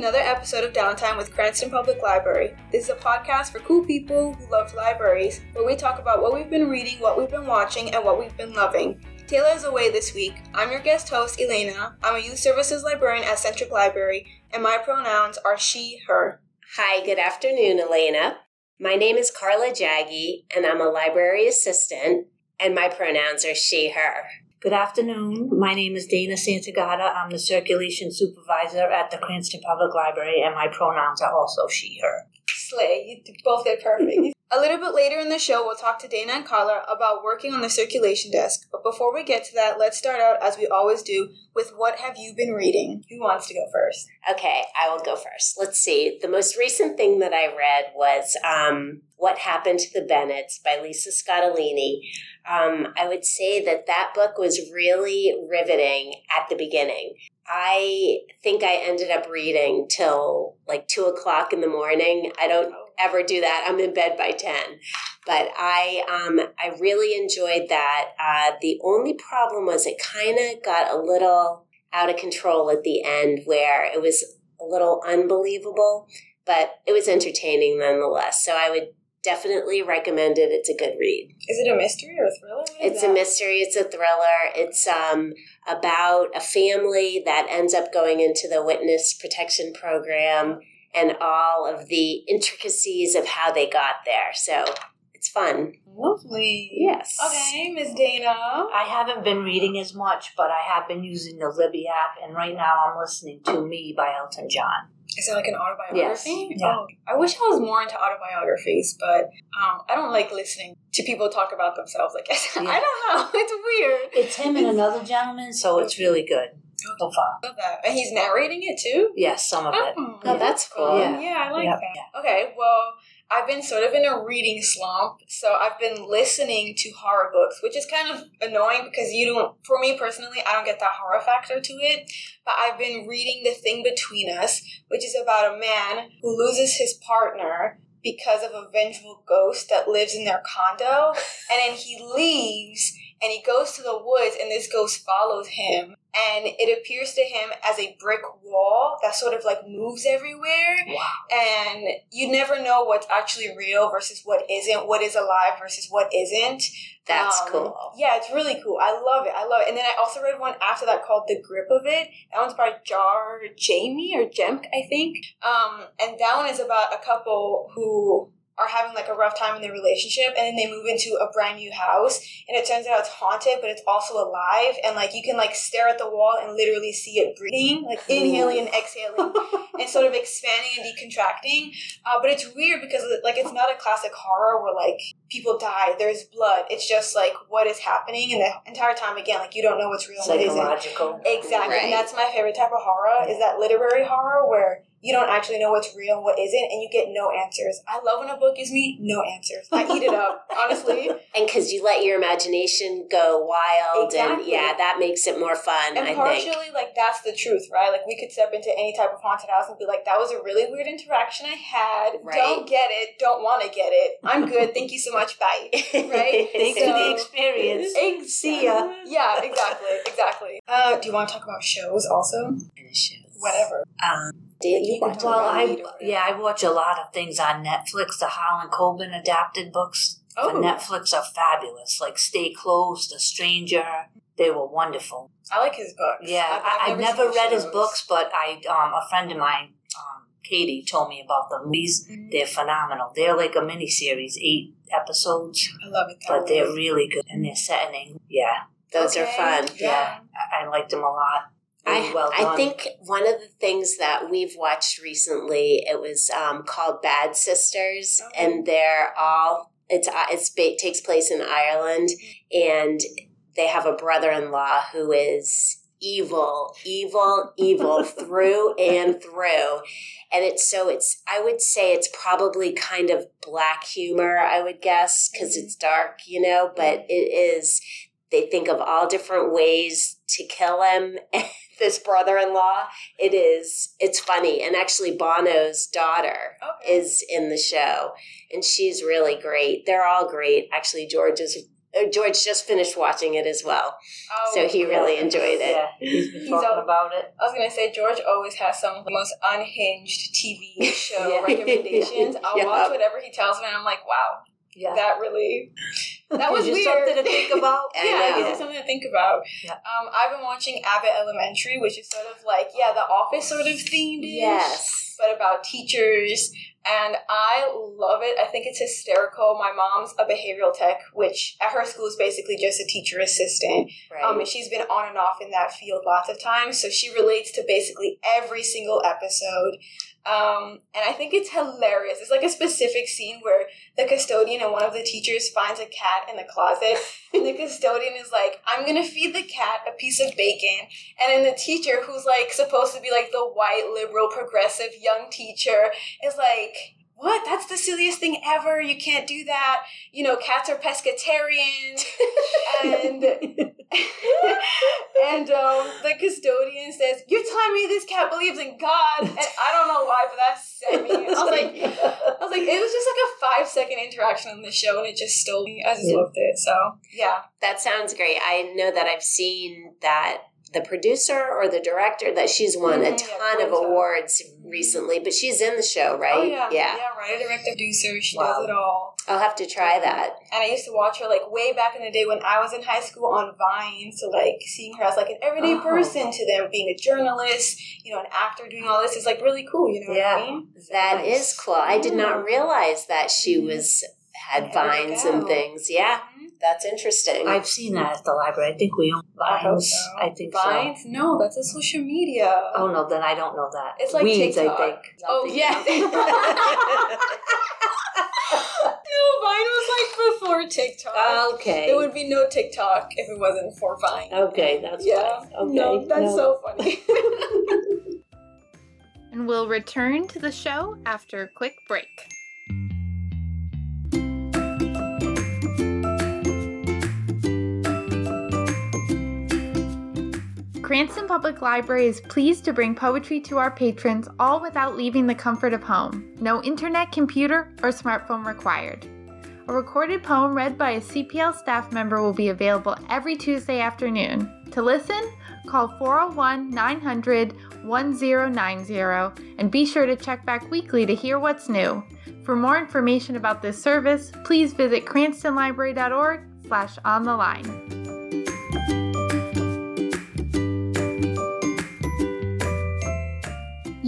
another episode of Downtime with Cranston Public Library. This is a podcast for cool people who love libraries, where we talk about what we've been reading, what we've been watching, and what we've been loving. Taylor is away this week. I'm your guest host, Elena. I'm a youth services librarian at Central Library, and my pronouns are she, her. Hi, good afternoon, Elena. My name is Carla Jaggi, and I'm a library assistant, and my pronouns are she, her. Good afternoon. My name is Dana Santagata. I'm the circulation supervisor at the Cranston Public Library, and my pronouns are also she, her. Slay, you both did perfect. A little bit later in the show, we'll talk to Dana and Carla about working on the circulation desk. But before we get to that, let's start out, as we always do, with what have you been reading? Who wants to go first? Okay, I will go first. Let's see. The most recent thing that I read was um, What Happened to the Bennetts by Lisa Scottoline. Um, I would say that that book was really riveting at the beginning. I think I ended up reading till like two o'clock in the morning. I don't ever do that. I'm in bed by 10. But I, um, I really enjoyed that. Uh, the only problem was it kind of got a little out of control at the end where it was a little unbelievable, but it was entertaining nonetheless. So I would definitely recommend it. It's a good read. Is it a mystery or a thriller? It's a mystery. It's a thriller. It's um, about a family that ends up going into the witness protection program and all of the intricacies of how they got there. So it's fun. Lovely. Yes. Okay, Miss Dana. I haven't been reading as much, but I have been using the Libby app, and right now I'm listening to Me by Elton John. Is it like an autobiography? Yes. Yeah. Oh, I wish I was more into autobiographies, but um, I don't like listening to people talk about themselves. Like I Yeah. don't know, it's weird. It's him and another gentleman, so it's really good so far. Love that, and he's narrating it too. Yes, some of it. Oh, Oh, that's cool. Yeah, Yeah. I like Yeah. that. Okay, well, I've been sort of in a reading slump, so I've been listening to horror books, which is kind of annoying because you don't, for me personally, I don't get that horror factor to it. But I've been reading The Thing Between Us, which is about a man who loses his partner because of a vengeful ghost that lives in their condo, and then he leaves and he goes to the woods, and this ghost follows him. And it appears to him as a brick wall that sort of like moves everywhere Wow. and you never know what's actually real versus what isn't, what is alive versus what isn't. That's Um, cool. Yeah, it's really cool. I love it. I love it. And then I also read one after that called The Grip of It. That one's by Jar Jamie or Jemc, I think. Um, and that one is about a couple who are having like a rough time in their relationship and then they move into a brand new house and it turns out it's haunted but it's also alive and like you can like stare at the wall and literally see it breathing like inhaling and exhaling and sort of expanding and decontracting. Uh, but it's weird because like it's not a classic horror where like people die, there's blood. It's just like what is happening, and the entire time again, like you don't know what's real and what isn't. Psychological. Exactly, Right. and that's my favorite type of horror is that literary horror where you don't actually know what's real and what isn't, and you get no answers. I love when a book gives me no answers. I eat it up, honestly. And because you let your imagination go wild, and yeah, that makes it more fun, And I partially, think. like that's the truth, right? Like we could step into any type of haunted house and be like, "That was a really weird interaction I had. Right. Don't get it. Don't want to get it. I'm good. Thank you so much. Bye." Right? Thanks So- for the experience. Ex- See ya. Yeah, exactly, exactly. Uh, do you want to talk about shows also? Shows. Whatever. Um, did you watch? Well, I yeah, I watch a lot of things on Netflix. The Harlan Coben adapted books Oh, on Netflix are fabulous. Like Stay Close, The Stranger. They were wonderful. I like his books. Yeah, I've, I, I've seen never the read his books, but I um, a friend of mine, um, Katie, told me about them. These Mhm. they're phenomenal. They're like a miniseries, eight episodes, I love it. but they're really good and they're set in England. Yeah, Those are Okay, fun. Yeah. I, I liked them a lot. I, well I think one of the things that we've watched recently it was um, called Bad Sisters, Oh. and they're all it's uh, it's ba- takes place in Ireland, and they have a brother-in-law who is evil, evil, evil through and through, and it's so it's I would say it's probably kind of black humor I would guess because Mhm. it's dark, you know, but it is. They think of all different ways to kill him. this brother-in-law. It is. It's funny, and actually, Bono's daughter Okay. is in the show, and she's really great. They're all great. Actually, George is uh, George just finished watching it as well, Oh, so he really Yeah. enjoyed it. Yeah, he's been He's talking al- about it. I was gonna say George always has some of the most unhinged TV show Yeah. recommendations. I'll Yeah. watch whatever he tells me, and I'm like, wow, Yeah, that really that was weird. something to think about. Yeah, it something to think about. Yeah. Um, I've been watching Abbott Elementary, which is sort of like yeah, the Office sort of themed, Yes. but about teachers. And I love it. I think it's hysterical. My mom's a behavioral tech, which at her school is basically just a teacher assistant. Right. Um, and she's been on and off in that field lots of times, so she relates to basically every single episode. Um, and I think it's hilarious. It's like a specific scene where the custodian and one of the teachers finds a cat in the closet, and the custodian is like, "I'm gonna feed the cat a piece of bacon," and then the teacher, who's like supposed to be like the white liberal progressive young teacher, is like. What? That's the silliest thing ever. You can't do that. You know, cats are pescatarians. and and um, the custodian says, "You're telling me this cat believes in God?" And I don't know why, but that set me. I was like, I was like, it was just like a five second interaction on the show, and it just stole me. I just Yeah. loved it. So yeah, That sounds great. I know that I've seen that the producer or the director that she's won a Mhm, yeah, ton of awards recently, but she's in the show, right? oh yeah, yeah, writer, director, producer. She Wow. does it all. I'll have to try that. And I used to watch her like way back in the day when I was in high school on Vine. So like seeing her as like an everyday Oh. person to them being a journalist, you know, an actor doing all this is like really cool. You know Yeah. what I mean? That Nice. is cool. I did not realize that she Mhm. was had Yeah, vines and things. Yeah. That's interesting. I've seen that at the library. I think we own I hope Vines. so. I think Vines? No, that's a social media. Oh no, then I don't know that. It's like Weeds, TikTok. I think. Oh, yeah. no, Vine was like before TikTok. Okay. There would be no TikTok if it wasn't for Vine. okay, that's yeah. fine. Okay. No, that's no. so funny. And we'll return to the show after a quick break. Cranston Public Library is pleased to bring poetry to our patrons all without leaving the comfort of home. No internet, computer, or smartphone required. A recorded poem read by a CPL staff member will be available every Tuesday afternoon. To listen, call 401 900 1090 and be sure to check back weekly to hear what's new. For more information about this service, please visit cranstonlibrary.org slash on the line.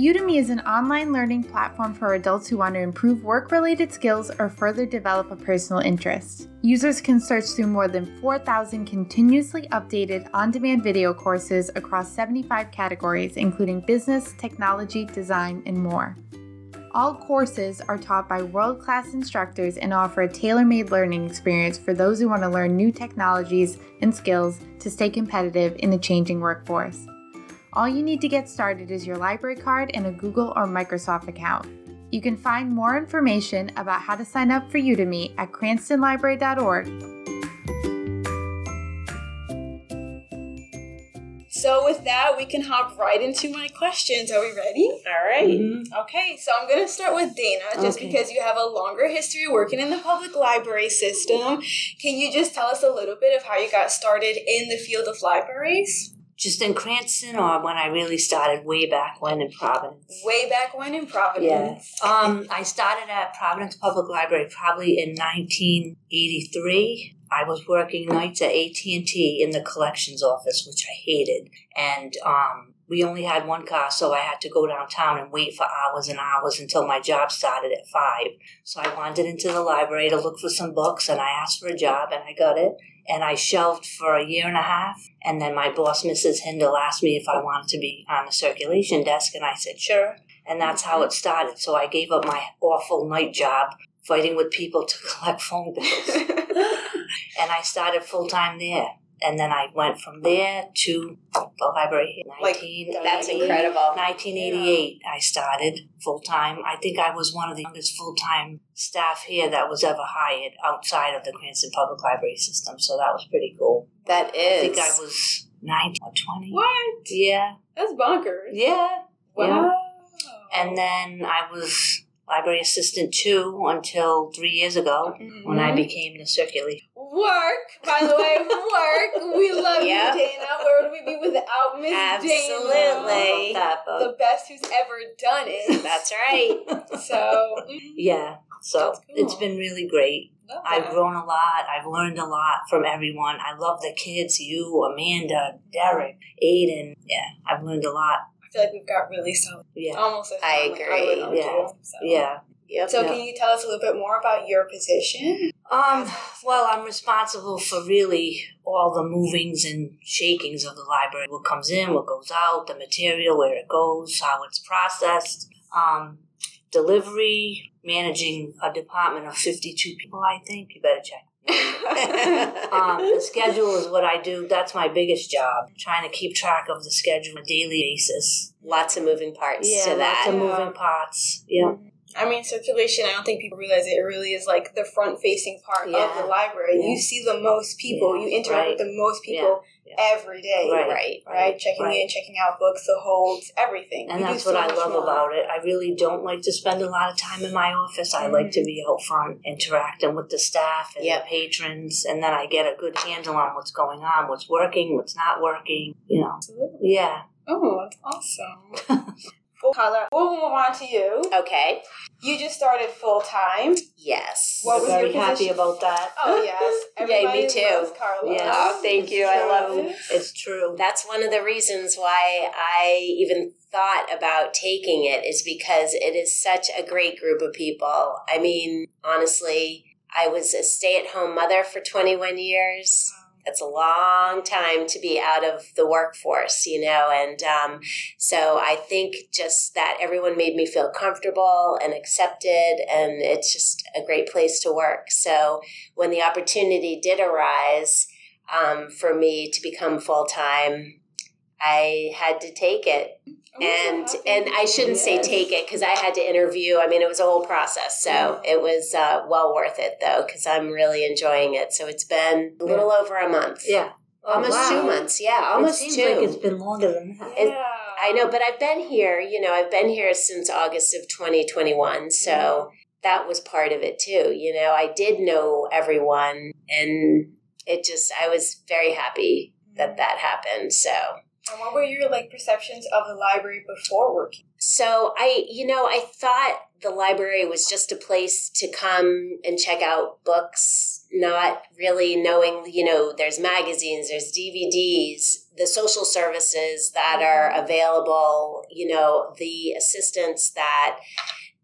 Udemy is an online learning platform for adults who want to improve work related skills or further develop a personal interest. Users can search through more than 4,000 continuously updated on demand video courses across 75 categories, including business, technology, design, and more. All courses are taught by world class instructors and offer a tailor made learning experience for those who want to learn new technologies and skills to stay competitive in the changing workforce. All you need to get started is your library card and a Google or Microsoft account. You can find more information about how to sign up for Udemy at cranstonlibrary.org. so with that, we can hop right into my questions. Are we ready? All right. Mhm. Okay, so I'm going to start with Dana, just Okay. because you have a longer history working in the public library system. Can you just tell us a little bit of how you got started in the field of libraries? Just in Cranston, or when I really started way back when in Providence. Way back when in Providence. Um, I started at Providence Public Library probably in 1983. I was working nights at AT&T in the collections office, which I hated. And um, we only had one car, so I had to go downtown and wait for hours and hours until my job started at 5. So I wandered into the library to look for some books, and I asked for a job, and I got it. And I shelved for a year and a half. And then my boss, Mrs. Hindle, asked me if I wanted to be on the circulation desk, and I said, sure. And that's how it started. So I gave up my awful night job fighting with people to collect phone bills. and I started full time there. And then I went from there to the library in Like, 19, That's 88. incredible. 1988, I started full time. I think I was one of the youngest full time staff here that was ever hired outside of the Cranston Public Library system. So that was pretty cool. That is. I think I was 19 or 20. what? Yeah. That's bonkers. Yeah. Wow. And then I was library assistant too until three years ago mm-hmm. when I became the circulation. Work, by the way, work. We love Yep. you, Dana. Where would we be without Miss Dana? Absolutely. The best who's ever done it. That's right. So, mm. yeah. So cool. it's been really great. I've grown a lot. I've learned a lot from everyone. I love the kids, you, Amanda, Derek, Aiden. Yeah, I've learned a lot. I feel like we've got really solid, Yeah. almost I agree. Yeah. too, So. Yeah. Yep. So, Yeah. can you tell us a little bit more about your position? Um, well, I'm responsible for really all the movings and shakings of the library. What comes in, what goes out, the material, where it goes, how it's processed. Um, delivery, managing a department of 52 people, I think. You better check. Um, the schedule is what I do. That's my biggest job. Trying to keep track of the schedule on a daily basis. Lots of moving parts Yeah, lots that. of moving parts. Yeah. I mean, circulation, I don't think people realize it, it really is like the front facing part of the library. Yeah. You see the most people, Yeah, you interact right. with the most people Yeah. every day. Right. right. Right? Checking right. in, checking out books, the holds, everything. And You that's so what I love more. about it. I really don't like to spend a lot of time in my office. I like to mm-hmm. be out front, interacting with the staff and Yep. the patrons, and then I get a good handle on what's going on, what's working, what's not working. You know, Absolutely. yeah. Oh, that's awesome. Full color. We'll move on to you. Okay. You just started full time. Yes. What I'm was very your happy about that. Oh yes, Yay, me too. loves Carla. Yes. Oh, thank you. I love it. It's true. That's one of the reasons why I even thought about taking it is because it is such a great group of people. I mean, honestly, I was a stay at home mother for 21 years. That's a long time to be out of the workforce, you know, and um, so I think just that everyone made me feel comfortable and accepted, and it's just a great place to work. So when the opportunity did arise um, for me to become full time, I had to take it, I'm and so and I shouldn't say take it because I had to interview. I mean, it was a whole process, so it was uh, well worth it though because I'm really enjoying it. So it's been a little over a month, Yeah. Oh, almost wow. two months. Yeah, almost it seems two. like it's been longer than that. Yeah. I know, but I've been here, you know, I've been here since August of 2021. So that was part of it too. You know, I did know everyone and it just, I was very happy that that happened. So, And what were your like perceptions of the library before working? so I, you know, I thought the library was just a place to come and check out books, not really knowing, you know, there's magazines, there's DVDs, the social services that are available, you know, the assistance that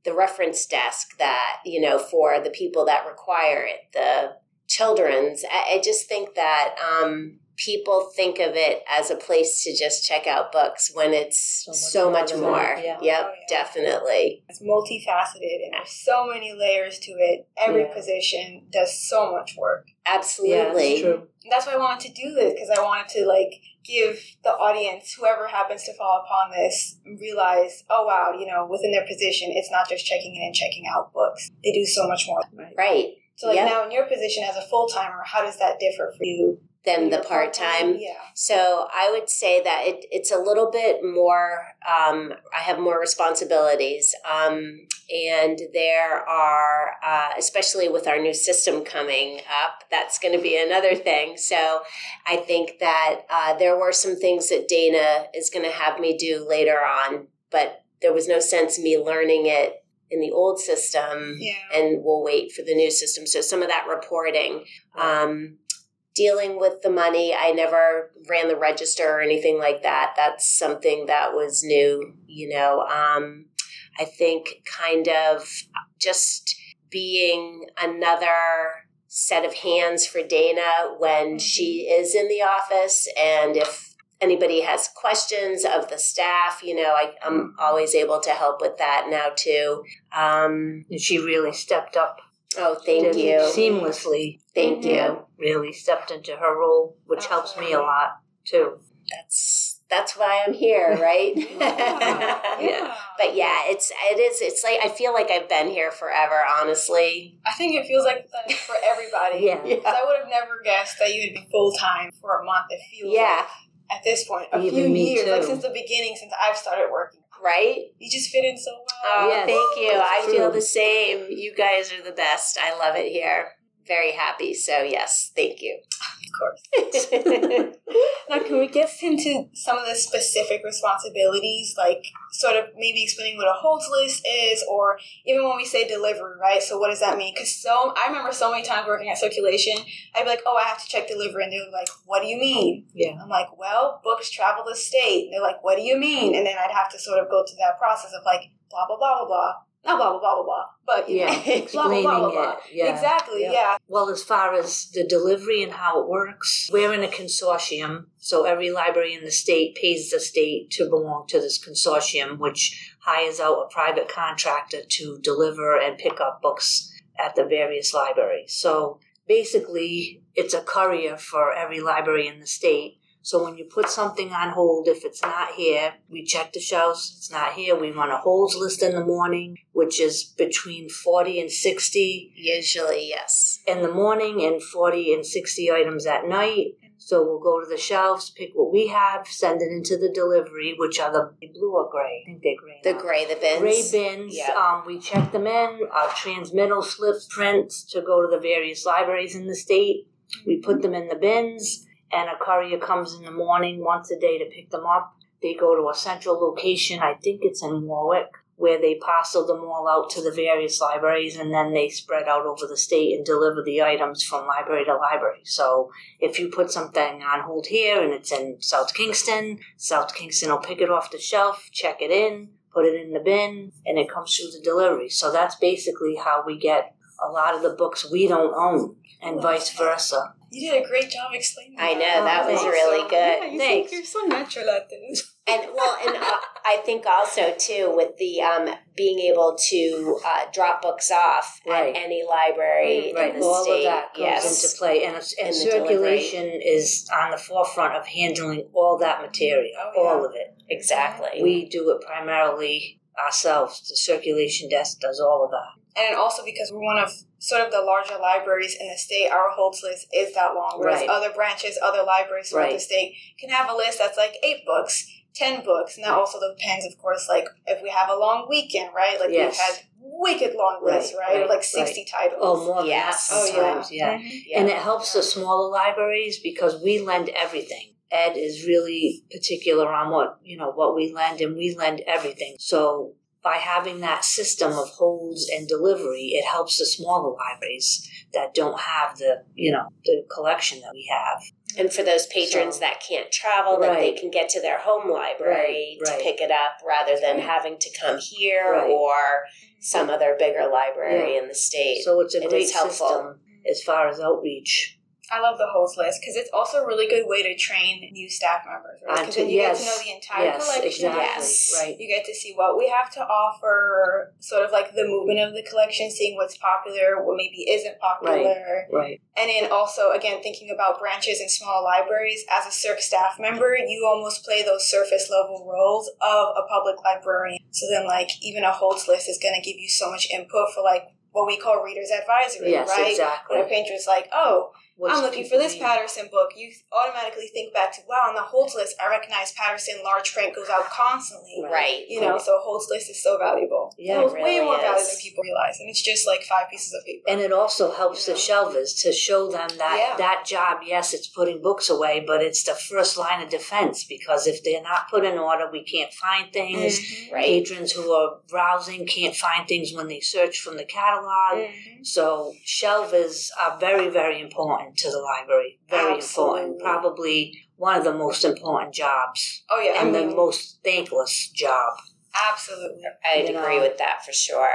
the reference desk that, you know, for the people that require it, the children's. I, I just think that um, people think of it as a place to just check out books when it's So so much much, more than more. yeah. Yep, Oh, yeah. definitely. It's multifaceted and there's so many layers to it. Every Yeah. position does so much work. Absolutely. Yeah, it's true. And that's why I wanted to do this because I wanted to like give the audience, whoever happens to fall upon this, realize, oh wow, you know, within their position, it's not just checking in and checking out books. They do so much more. Right. Right. So like Yep. now in your position as a full timer, how does that differ for you? When the part time. Yeah. So I would say that it, it's a little bit more. Um, I have more responsibilities, um, and there are, uh, especially with our new system coming up, that's going to be another thing. So I think that uh, there were some things that Dana is going to have me do later on, but there was no sense me learning it in the old system Yeah. and we'll wait for the new system. So some of that reporting, um, dealing with the money. I never ran the register or anything like that. That's something that was new. You know, um, I think kind of just being another set of hands for Dana when Mhm. she is in the office and if anybody has questions of the staff you know I, i'm always able to help with that now too um, she really stepped up. Oh thank you Seamlessly. thank you Really stepped into her role, which helps me a lot too. that's that's why i'm here right Yeah. but yeah it's it is it's like i feel like i've been here forever honestly I think it feels like that for everybody. Yeah. Yeah. 'Cause I would have never guessed that you would be full time for a month. It feels yeah like at this point a Even few me years, like since the beginning, since I've started working. Right? You just fit in so well. oh Yes, thank you. That's i feel the same. You guys are the best. I love it here very happy. So yes, thank you. Of course. now, can we get into some of the specific responsibilities, like sort of maybe explaining what a holds list is, or even when we say delivery, right? So, what does that mean? Because so I remember so many times working at circulation, I'd be like, "Oh, I have to check delivery," and they're like, "What do you mean?" Yeah. I'm like, "Well, books travel the state." And they're like, "What do you mean?" And then I'd have to sort of go through that process of like, blah blah blah blah blah. Not blah blah blah blah blah, but Yeah, know, blah blah explaining blah blah blah. it. Yeah. Exactly, Yeah. yeah. Well, as far as the delivery and how it works, we're in a consortium. So every library in the state pays the state to belong to this consortium, which hires out a private contractor to deliver and pick up books at the various libraries. So basically, it's a courier for every library in the state. So when you put something on hold, if it's not here, we check the shelves. It's not here. We run a holds list in the morning, which is between 40 and 60 Usually, yes. in the morning and 40 and 60 items at night. So we'll go to the shelves, pick what we have, send it into the delivery, which are the blue or gray. I think they're gray. The now. gray, the bins. Gray bins. Yeah. Um, we check them in. Our transmittal slip prints to go to the various libraries in the state. We put them in the bins, and a courier comes in the morning once a day to pick them up. They go to a central location. I think it's in Warwick, where they parcel them all out to the various libraries, and then they spread out over the state and deliver the items from library to library. So if you put something on hold here and it's in South Kingstown, South Kingstown will pick it off the shelf, check it in, put it in the bin, and it comes through the delivery. So that's basically how we get a lot of the books we don't own, and vice versa. You did a great job explaining. That. I know, that was Awesome. really good. Yeah, you Thanks. Think you're so natural at this. And well, and uh, I think also too with the um, being able to uh, drop books off Right. at any library Right, in the all state. of that comes yes. into play, and, it's- and And the circulation is on the forefront of handling all that material, Oh, yeah. all of it. exactly. We do it primarily ourselves. The circulation desk does all of that. And also because we're one of sort of the larger libraries in the state, our holds list is that long. Whereas Right. other branches, other libraries throughout the state can have a list that's like eight books, ten books. And that also depends, of course, like if we have a long weekend, right? Like Yes. we've had wicked long lists, Right, right? right, like 60 titles. Oh, more than that Oh, yeah. sometimes, yeah. Mhm. Yeah. And it helps the smaller libraries because we lend everything. Ed is really particular on what you know what we lend, and we lend everything. So by having that system of holds and delivery, it helps the smaller libraries that don't have the you know the collection that we have. and for those patrons So- that can't travel, that they can get to their home library Right, to right. pick it up rather than having to come here Right. or some other bigger library Yeah. in the state. So it's a It great helpful. system as far as outreach. I love the holds list because it's also a really good way to train new staff members, right? Because you yes. get to know the entire Yes, collection. exactly. Yes. Right. You get to see what we have to offer, sort of like the movement of the collection, seeing what's popular, what maybe isn't popular. Right. right. And then also, again, thinking about branches and small libraries, as a Circ staff member, you almost play those surface level roles of a public librarian. So then, like, even a holds list is going to give you so much input for, like, what we call reader's advisory, Yes, right? exactly. When a painter's like, oh, I'm looking for this need? Patterson book, you automatically think back to, wow, on the holds list, I recognize Patterson large print goes out constantly. right. You know, so holds list is so valuable. Yeah, it was it way really more valuable is. than people realize, and it's just like five pieces of paper. And it also helps You the know? shelvers to show them that Yeah. that job, yes, it's putting books away, but it's the first line of defense because if they're not put in order, we can't find things. Mhm. Right. Patrons who are browsing can't find things when they search from the catalog. Mhm. So shelvers are very, very important to the library. Very Absolutely. important. Probably one of the most important jobs Oh yeah, and I the most thankless job. absolutely. I'd you agree know. with that for sure.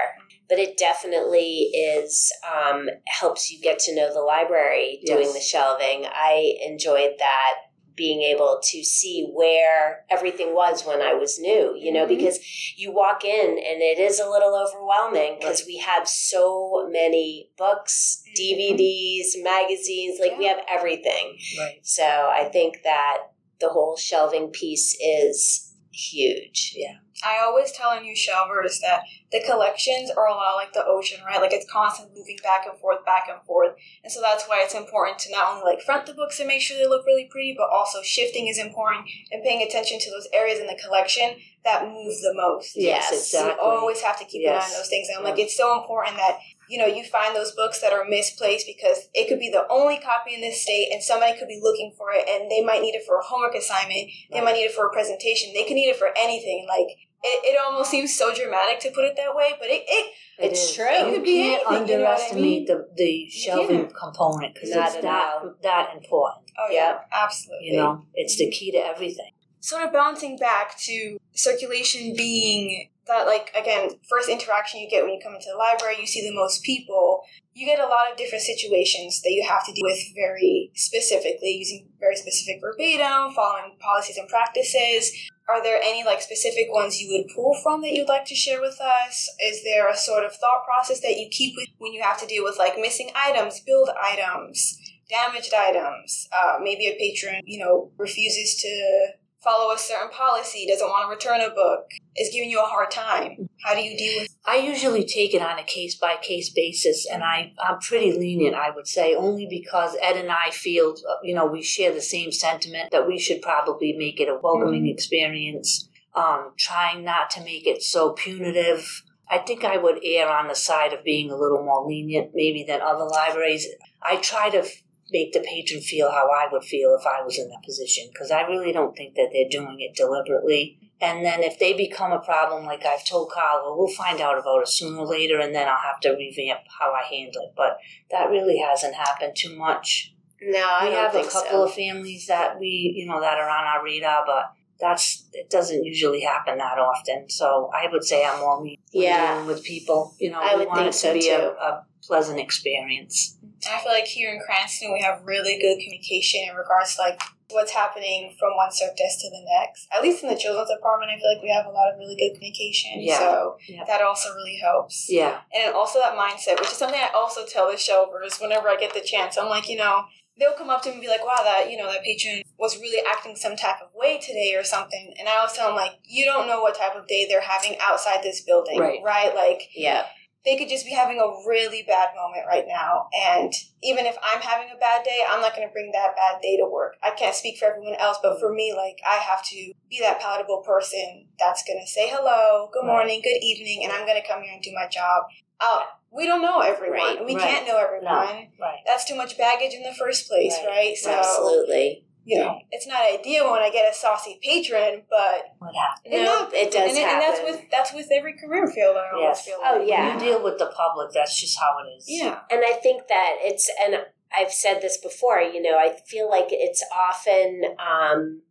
But it definitely is um, helps you get to know the library doing Yes. the shelving. I enjoyed that being able to see where everything was when I was new, you know, Mhm. because you walk in and it is a little overwhelming because we have so many books, Mhm. DVDs, magazines, like we have everything. Right. So I think that the whole shelving piece is huge. I always tell our new shelvers that the collections are a lot like the ocean, right? Like it's constantly moving back and forth, back and forth. And so that's why it's important to not only like front the books and make sure they look really pretty, but also shifting is important and paying attention to those areas in the collection that move the most. Yes, Yes. So you always have to keep an eye on those things. And I'm like, it's so important that you know, you find those books that are misplaced because it could be the only copy in this state and somebody could be looking for it and they might need it for a homework assignment, they Right. might need it for a presentation, they could need it for anything. Like, it, it almost seems so dramatic to put it that way, but it, it It It's is. true. You It could be can't anything, you know I underestimate the, the shelving component because it's that, that important. oh yeah, absolutely. You know, it's the key to everything. sort of bouncing back to circulation being that like again first interaction you get when you come into the library you see the most people you get a lot of different situations that you have to deal with very specifically using very specific verbatim following policies and practices are there any like specific ones you would pull from that you'd like to share with us? Is there a sort of thought process that you keep with when you have to deal with like missing items billed items damaged items? Uh, maybe a patron you know refuses to follow a certain policy, doesn't want to return a book, is giving you a hard time. How do you deal with I usually take it on a case by case basis, and I, I'm pretty lenient, I would say, only because Ed and I feel, uh, you know, we share the same sentiment that we should probably make it a welcoming experience, um, trying not to make it so punitive. I think I would err on the side of being a little more lenient, maybe, than other libraries. I try to f- make the patron feel how I would feel if I was in that position, because I really don't think that they're doing it deliberately. And then if they become a problem, like I've told Carl, well, we'll find out about it sooner or later, and then I'll have to revamp how I handle it. But that really hasn't happened too much. No, I we have a couple so. of families that we, you know, that are on our radar, but that's it doesn't usually happen that often. So I would say I'm more lenient Yeah. dealing with people. You know, I we would want think it to so, be. A, a pleasant experience. I feel like here in Cranston we have really good communication in regards to like what's happening from one desk to the next. At least in the children's department, I feel like we have a lot of really good communication. Yeah. So Yeah. that also really helps. Yeah, And also that mindset, which is something I also tell the shelvers whenever I get the chance. I'm like, you know, they'll come up to me and be like, wow, that, you know, that patron was really acting some type of way today or something. And I always tell them, like, you don't know what type of day they're having outside this building, Right. right? Like, Yeah. They could just be having a really bad moment right now. And even if I'm having a bad day, I'm not going to bring that bad day to work. I can't speak for everyone else, but for me, like, I have to be that palatable person that's going to say hello, good morning, good evening, and I'm going to come here and do my job. Uh, we don't know everyone. Right, we right. can't know everyone. right. That's too much baggage in the first place, Right, right? So, Absolutely. You know, it's not ideal when I get a saucy patron, but What happened? it No, happens. it does and, and that's with that's with every career field. I almost Yes. feel Oh, yeah. You deal with the public, that's just how it is. yeah. And I think that it's, and I've said this before, you know, I feel like it's often um,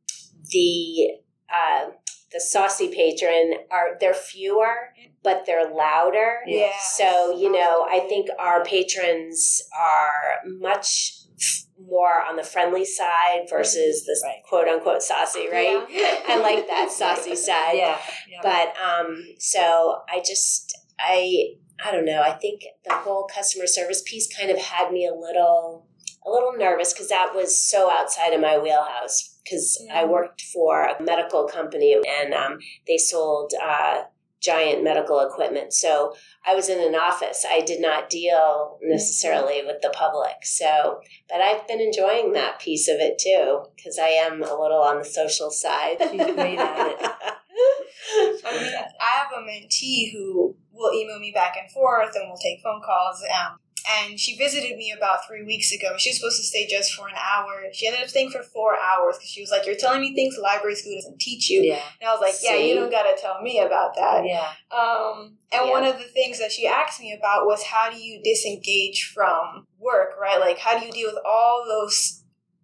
the uh, the saucy patron are they're fewer, but they're louder. Yeah. So you know, I think our patrons are much more on the friendly side versus the Right. quote unquote saucy, right? Yeah. I like that saucy side. Yeah. yeah. But um, so I just I I don't know. I think the whole customer service piece kind of had me a little a little nervous because that was so outside of my wheelhouse. Because I Mhm. worked for a medical company and um, they sold uh, giant medical equipment. So I was in an office. I did not deal necessarily with the public. So, but I've been enjoying that piece of it too because I am a little on the social side. She's great at it. I mean, I have a mentee who will email me back and forth and we'll take phone calls. Um, and she visited me about three weeks ago. She was supposed to stay just for an hour. She ended up staying for four hours because she was like, You're telling me things library school doesn't teach you. Yeah. And I was like, Yeah, See? you don't got to tell me about that. Yeah. Um, and Yeah. one of the things that she asked me about was how do you disengage from work, right? Like, how do you deal with all those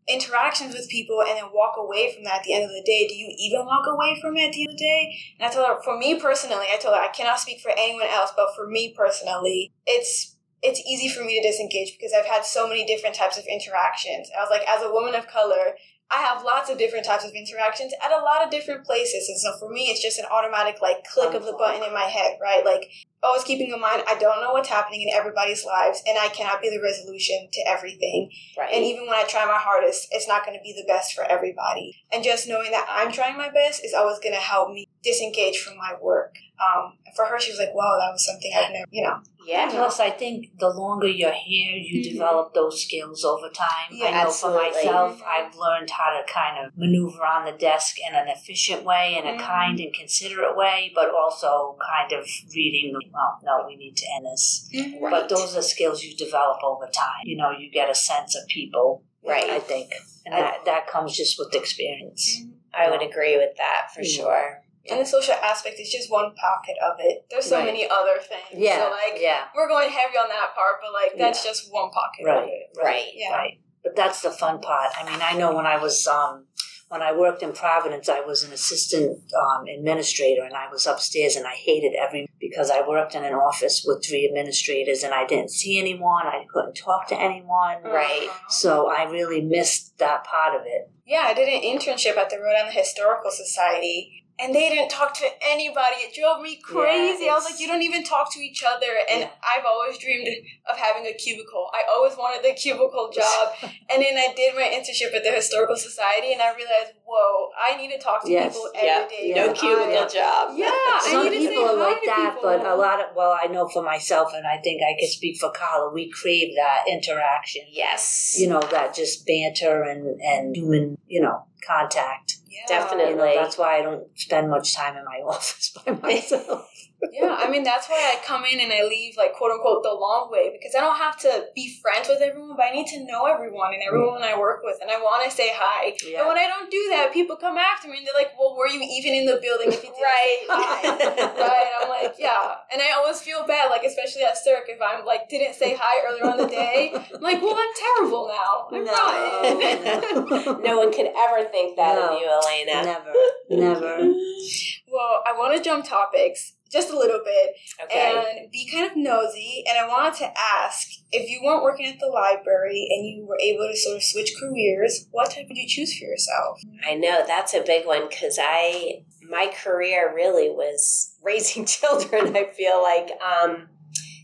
interactions with people and then walk away from that at the end of the day? Do you even walk away from it at the end of the day? And I told her, for me personally, I told her I cannot speak for anyone else, but for me personally, it's it's easy for me to disengage because I've had so many different types of interactions. I was like, as a woman of color, I have lots of different types of interactions at a lot of different places. And so for me, it's just an automatic like click of the button in my head, right? Like always keeping in mind, I don't know what's happening in everybody's lives and I cannot be the resolution to everything. right. And even when I try my hardest, it's not going to be the best for everybody. And just knowing that I'm trying my best is always going to help me disengage from my work. Um, for her, she was like, wow, that was something I've never, you know. Yeah. Plus, I think the longer you're here, you Mhm. develop those skills over time. Yeah, I know absolutely. for myself. I've learned how to kind of maneuver on the desk in an efficient way, in a Mhm. kind and considerate way, but also kind of reading well, no, we need to end this. Mhm. Right. But those are skills you develop over time. You know, you get a sense of people, Right. I think. And I- that, that comes just with experience. Mhm. I would agree with that for Mm. sure. And the social aspect is just one pocket of it. There's so Right. many other things. Yeah. So like yeah. we're going heavy on that part, but like that's just one pocket of Right. it. Right. Yeah. Right. But that's the fun part. I mean, I know when I was um when I worked in Providence, I was an assistant um, administrator, and I was upstairs, and I hated every because I worked in an office with three administrators, and I didn't see anyone. I couldn't talk to anyone. Right. Uh-huh. So I really missed that part of it. Yeah, I did an internship at the Rhode Island Historical Society, and they didn't talk to anybody. It drove me crazy. I was like, you don't even talk to each other. And Yeah. I've always dreamed of having a cubicle. I always wanted the cubicle job. and then I did my internship at the Historical Society, and I realized, whoa, I need to talk to Yes. people Yeah. every day. Yeah. No cubicle I- job. Yeah, I Some need to say people are like that, people. but a lot of well, I know for myself, and I think I could speak for Carla. We crave that interaction. Yes. You know, that just banter and and human, you know, contact. Yeah. Definitely. You know, that's why I don't spend much time in my office by myself. Yeah, I mean that's why I come in and I leave like quote unquote the long way because I don't have to be friends with everyone, but I need to know everyone and everyone mm. I work with, and I want to say hi. Yeah. And when I don't do that, people come after me and they're like, "Well, were you even in the building if you didn't Right. say hi?" right? I'm like, yeah, and I always feel bad, like especially at Circ if I'm like didn't say hi earlier on the day. I'm like, well, I'm terrible now. I'm not. no one could ever think that No. of you, Elena. never, never. well, I want to jump topics just a little bit. Okay. and be kind of nosy. And I wanted to ask if you weren't working at the library and you were able to sort of switch careers, what type would you choose for yourself? I know that's a big one because I my career really was raising children. I feel like um,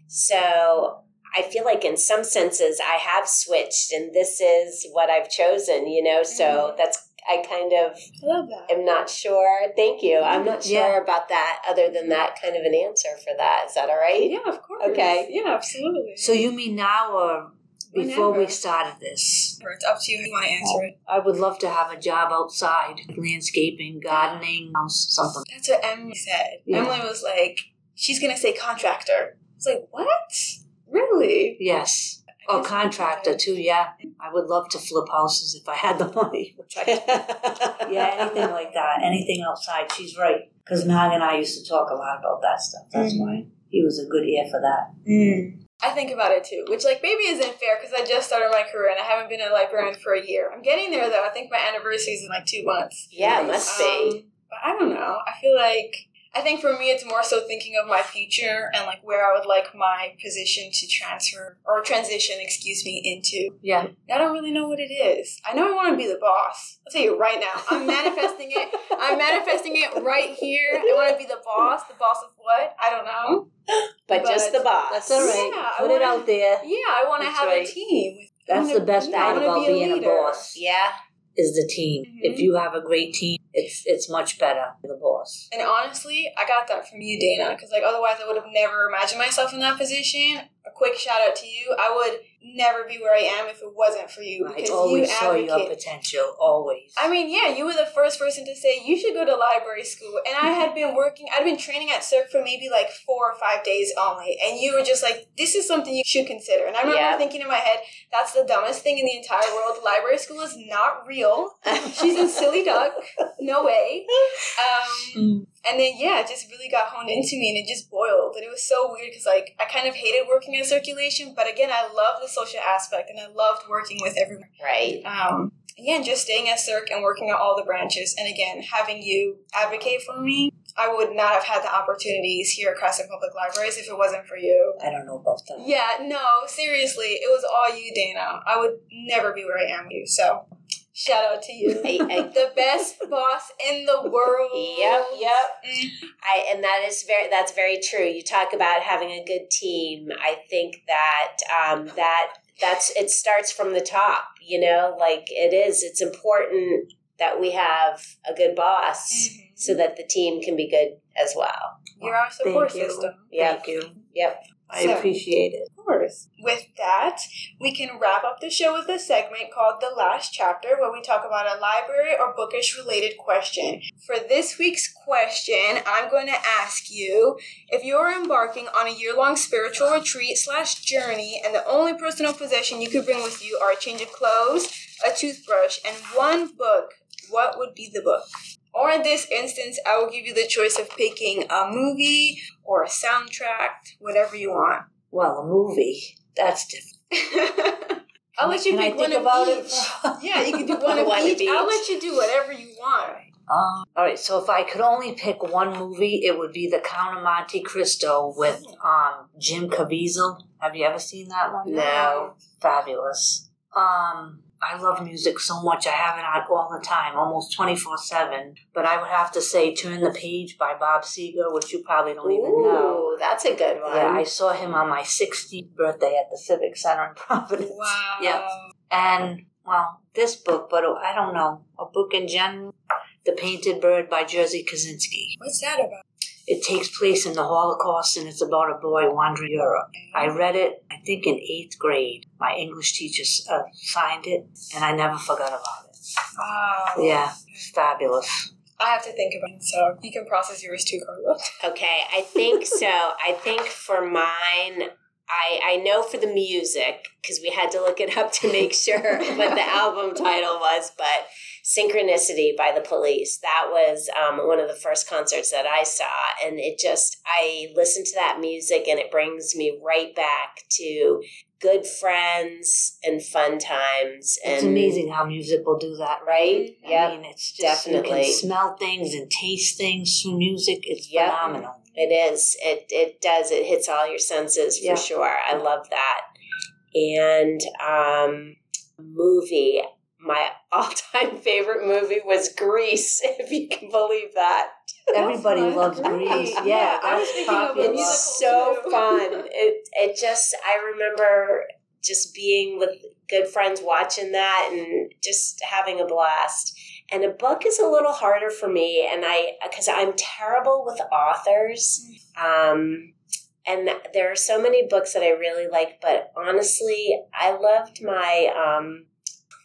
so. I feel like in some senses I have switched, and this is what I've chosen. You know, so Mhm. that's I kind of I love that. am not sure. Thank you. I'm not sure Yeah. about that. Other than that, kind of an answer for that. Is that all right? Yeah, of course. Okay. Yeah, absolutely. So you mean now or before we started this? it's up to you if you want to answer it. I would love to have a job outside, landscaping, gardening, house, something. That's what Emily said. Yeah. Emily was like, she's going to say contractor. I was like, what? Really? Yes. Guess- contractor too, yeah. I would love to flip houses if I had the money. Which I yeah, anything like that, anything outside. She's right. Because Mag and I used to talk a lot about that stuff. That's Mhm. why he was a good ear for that. I think about it too, which like maybe isn't fair because I just started my career and I haven't been a librarian for a year. I'm getting there though. I think my anniversary is in like two months. yeah, it must be. Um, but I don't know. I feel like I think for me it's more so thinking of my future and like where I would like my position to transfer or transition, excuse me, into. Yeah. I don't really know what it is. I know I want to be the boss. I'll tell you right now. I'm manifesting it. I'm manifesting it right here. I want to be the boss. The boss of what? I don't know. But, just the boss. That's all right. Yeah, Put it wanna- out there. Yeah, I want to have right. a team. That's wanna- the best yeah, I part about be a being a leader. boss Yeah. is the team. Mhm. If you have a great team, it's it's much better the boss. And honestly, I got that from you, Dana, because like otherwise I would have never imagined myself in that position. A quick shout out to you. I would never be where I am if it wasn't for you I because you always saw your advocate. potential, always. I mean, yeah, you were the first person to say you should go to library school, and I had been working. I'd been training at Circ for maybe like four or five days only, and you were just like, "This is something you should consider." And I remember Yeah. thinking in my head, "That's the dumbest thing in the entire world. Library school is not real. She's a silly duck. No way." Um, Mm. and then yeah, it just really got honed into me, and it just boiled, and it was so weird because like I kind of hated working in circulation, but again, I love the social aspect, and I loved working with everyone. Right. Um, yeah, just staying at Circ and working at all the branches, and again having you advocate for me, I would not have had the opportunities here at Cranston Public Libraries if it wasn't for you. I don't know about that. Yeah, no, seriously, it was all you, Dana. I would never be where I am you. So, shout out to you, I, I, the best boss in the world. yep. Yep. Mm. I and that is very that's very true. You talk about having a good team. I think that um, that that's it starts from the top. You know, like it is. It's important that we have a good boss Mhm. so that the team can be good as well. You're our support Thank you. system. Yeah. Thank you. Yep. I So- appreciate it. Of course. With that, we can wrap up the show with a segment called The Last Chapter, where we talk about a library or bookish related question. For this week's question, I'm going to ask you if you're embarking on a year long spiritual retreat slash journey, and the only personal possession you could bring with you are a change of clothes, a toothbrush, and one book, what would be the book? Or in this instance, I will give you the choice of picking a movie or a soundtrack, whatever you want. Well, a movie. That's different. I'll let you Can pick one of each. yeah, you can do one of One of each. I'll let you do whatever you want. Um, all right, so if I could only pick one movie, it would be The Count of Monte Cristo with um, Jim Caviezel. Have you ever seen that one? No. Fabulous. Um, I love music so much. I have it on all the time, almost 24 7. But I would have to say Turn the Page by Bob Seger, which you probably don't even know. Ooh, that's a good one. Yeah, I saw him on my 60th birthday at the Civic Center in Providence. Wow. Yep. And, well, this book, but I don't know, a book in general, The Painted Bird by Jerzy Kaczynski. What's that about? It takes place in the Holocaust and it's about a boy wandering Europe. I read it, I think, in eighth grade. My English teacher uh, signed it, and I never forgot about it. Wow. Yeah, it's fabulous. I have to think about it, so you can process yours too, Carla. Okay, I think so. I think for mine, I I know for the music because we had to look it up to make sure what the album title was, but Synchronicity by the Police. That was um, one of the first concerts that I saw, and it just I listen to that music and it brings me right back to good friends and fun times. And It's amazing how music will do that, right? Yeah. I mean, it's just, you can smell things and taste things through music. It's Yep. phenomenal. It is. It it does. It hits all your senses for Yeah. sure. I love that. And um movie. My all time favorite movie was Grease, if you can believe that. Everybody That's loves. Grease. Yeah, Yeah, I was thinking of a popular. musical It's so too. fun. It it just I remember just being with good friends watching that and just having a blast. And a book is a little harder for me and I cuz I'm terrible with authors. Um and there are so many books that I really like, but honestly, I loved my um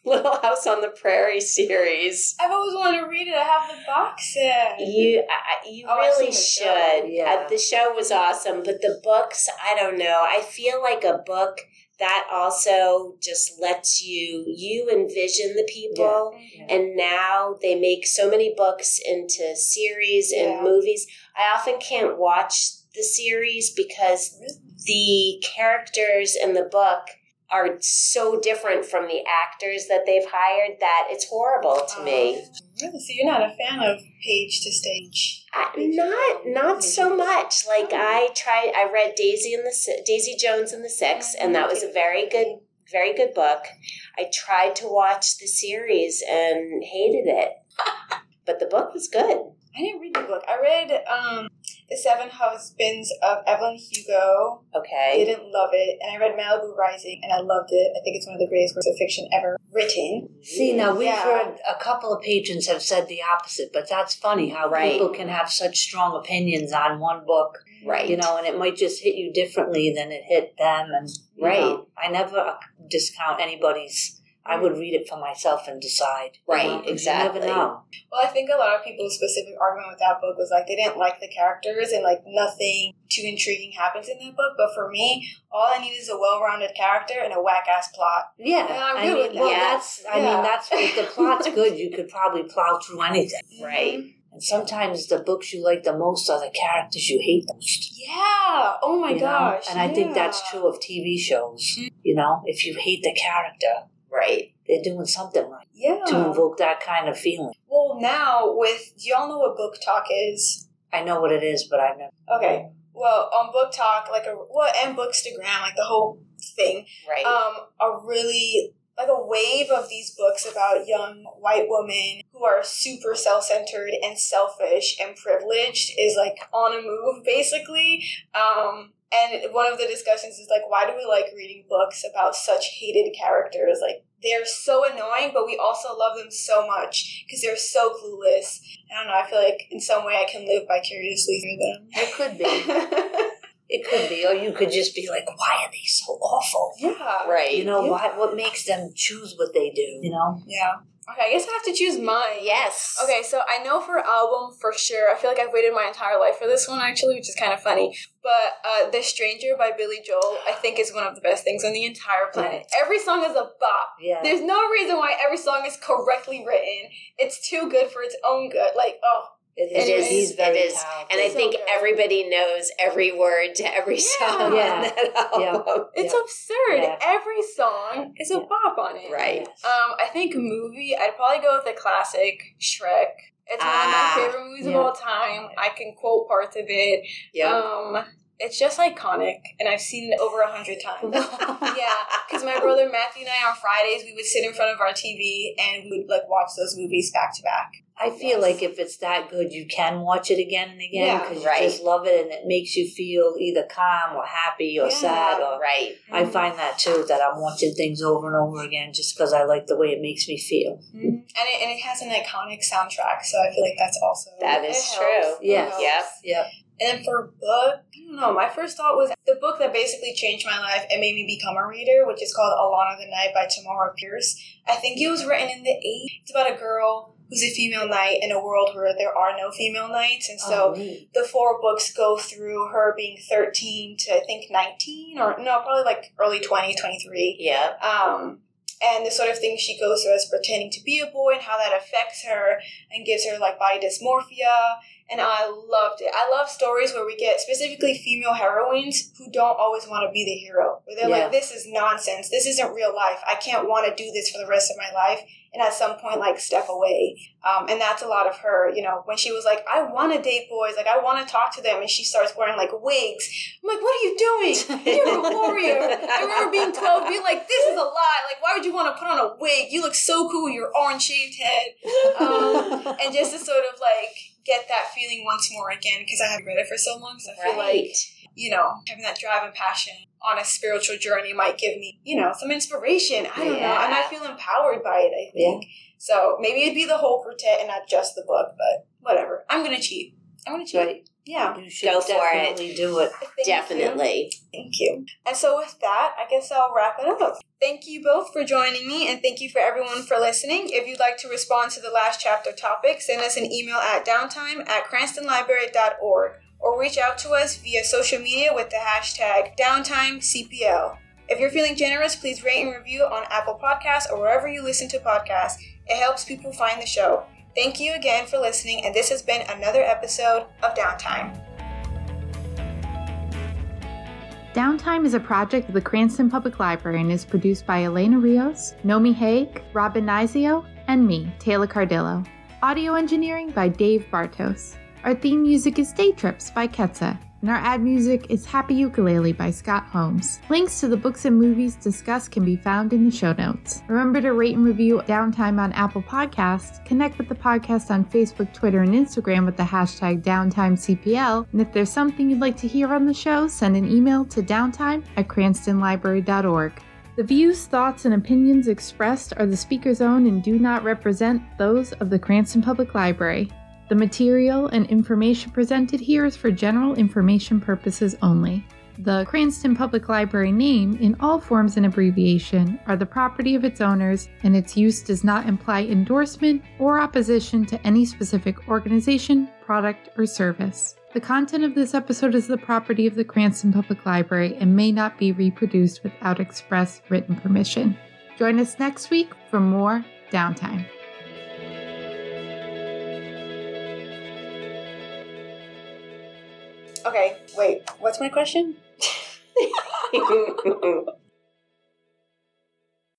Little House on the Prairie series. I've always wanted to read it. I have the box set. You, I, I- you Oh, really seen the show. should. Yeah. Uh, the show was awesome, but the books, I don't know. I feel like a book that also just lets you you envision the people. And now they make so many books into series and movies. I often can't watch the series because the characters in the book are so different from the actors that they've hired that it's horrible to me. Oh, really? So you're not a fan of page to stage? I, not not so much. Like I tried, I read Daisy and the Daisy Jones and the Six, and that was a very good, very good book. I tried to watch the series and hated it, but the book was good. I didn't read the book. I read um, The Seven Husbands of Evelyn Hugo. Okay. I didn't love it. And I read Malibu Rising, and I loved it. I think it's one of the greatest works of fiction ever written. See, now we've Yeah. heard a couple of patrons have said the opposite, but that's funny how Right. people can have such strong opinions on one book, right? you know, and it might just hit you differently than it hit them. And Right. know, I never discount anybody's. I would read it for myself and decide. you Right, exactly. You never know. Well, I think a lot of people's specific argument with that book was like they didn't like the characters and like nothing too intriguing happens in that book. But for me, all I need is a well-rounded character and a whack-ass plot. Yeah, Yeah, I'm I mean, with that. well, Yeah. that's. I Yeah. mean, that's if the plot's good, you could probably plow through anything. Mm-hmm. Right. And sometimes the books you like the most are the characters you hate the most. Yeah. Oh my you know? gosh. And I think that's true of TV shows. Mm. You know, if you hate the character, Right. they're doing something right Yeah. to invoke that kind of feeling. Well, now with do y'all know what BookTok is? I know what it is, but I've never. Okay. Well, on BookTok, like a well, and Bookstagram, like the whole thing, Right. um, a really like a wave of these books about young white women who are super self-centered and selfish and privileged is like on a move basically um and one of the discussions is like why do we like reading books about such hated characters like they're so annoying but we also love them so much because they're so clueless i don't know i feel like in some way i can live vicariously through them It could be. It could be, or you could just be like, "Why are they so awful?" Yeah. Right. You know Yeah. what? What makes them choose what they do? You know? Yeah. Okay, I guess I have to choose mine. Yes. Okay, so I know for album for sure. I feel like I've waited my entire life for this one actually, which is kind of funny. But uh, "The Stranger" by Billy Joel, I think is one of the best things on the entire planet. Every song is a bop. Yeah. There's no reason why every song is correctly written. It's too good for its own good. Like, oh, It It is. is, He's very is. talented. And I think good. everybody knows every word to every Yeah. song Yeah. on that album. it's Yeah. absurd. Yeah. Every song is a Yeah. bop on it. Right. Um, I think movie. I'd probably go with the classic Shrek. It's one Ah, of my favorite movies yeah. of all time. I can quote parts of it. Yep. Um, it's just iconic, and I've seen it over a hundred times. yeah, because my brother Matthew and I on Fridays we would sit in front of our TV and we would like watch those movies back to back. I feel Yes. like if it's that good, you can watch it again and again Yeah. because Right. you just love it and it makes you feel either calm or happy or Yeah. sad. Or right. I find that too that I'm watching things over and over again just because I like the way it makes me feel. Mhm. and it and it has an iconic soundtrack, so I feel like that's also That is helps. true. It Yes. Yep. And for book, I don't know. My first thought was the book that basically changed my life and made me become a reader, which is called Alanna the Night by Tamora Pierce. I think it was written in the 80s. It's about a girl who's a female knight in a world where there are no female knights. And so oh, the four books go through her being 13 to I think 19 or no, probably like early 20s, 23 Yep. um, and the sort of things she goes through as pretending to be a boy and how that affects her and gives her like body dysmorphia. And I loved it. I love stories where we get specifically female heroines who don't always want to be the hero. Where they're Yeah. like, this is nonsense. This isn't real life. I can't want to do this for the rest of my life. And at some point, like, step away. Um, and that's a lot of her, you know, when she was like, I want to date boys. Like, I want to talk to them. And she starts wearing like wigs. I'm like, what are you doing? You're a warrior. I remember being 12, being like, this is a lie. Like, why would you want to put on a wig? You look so cool, your orange shaved head. Um, and just to sort of like get that feeling once more again, because I haven't read it for so long. So I feel Right. like, you know, having that drive and passion on a spiritual journey might give me, you know, some inspiration. I don't know. And I Yeah. feel empowered by it, I think. So maybe it'd be the whole quartet and not just the book, but whatever. I'm going to cheat. I'm going to cheat. Right. Yeah. You should Go for it. do it. Thank you. Definitely. Thank you. And so with that, I guess I'll wrap it up. Thank you both for joining me, and thank you for everyone for listening. If you'd like to respond to the last chapter topic, send us an email at downtime at cranstonlibrary.org or reach out to us via social media with the hashtag downtimecpl. If you're feeling generous, please rate and review on Apple Podcasts or wherever you listen to podcasts. It helps people find the show. Thank you again for listening, and this has been another episode of Downtime. Downtime is a project of the Cranston Public Library and is produced by Elena Rios, Nomi Haig, Robin Nizio, and me, Taylor Cardillo. Audio engineering by Dave Bartos. Our theme music is Day Trips by Ketsa, and our ad music is Happy Ukulele by Scott Holmes. Links to the books and movies discussed can be found in the show notes. Remember to rate and review Downtime on Apple Podcasts, connect with the podcast on Facebook, Twitter, and Instagram with the hashtag DowntimeCPL, and if there's something you'd like to hear on the show, send an email to downtime at cranstonlibrary.org. The views, thoughts, and opinions expressed are the speaker's own and do not represent those of the Cranston Public Library. The material and information presented here is for general information purposes only. The Cranston Public Library name, in all forms and abbreviation, are the property of its owners, and its use does not imply endorsement or opposition to any specific organization, product, or service. The content of this episode is the property of the Cranston Public Library and may not be reproduced without express written permission. Join us next week for more downtime. Okay, wait, what's my question?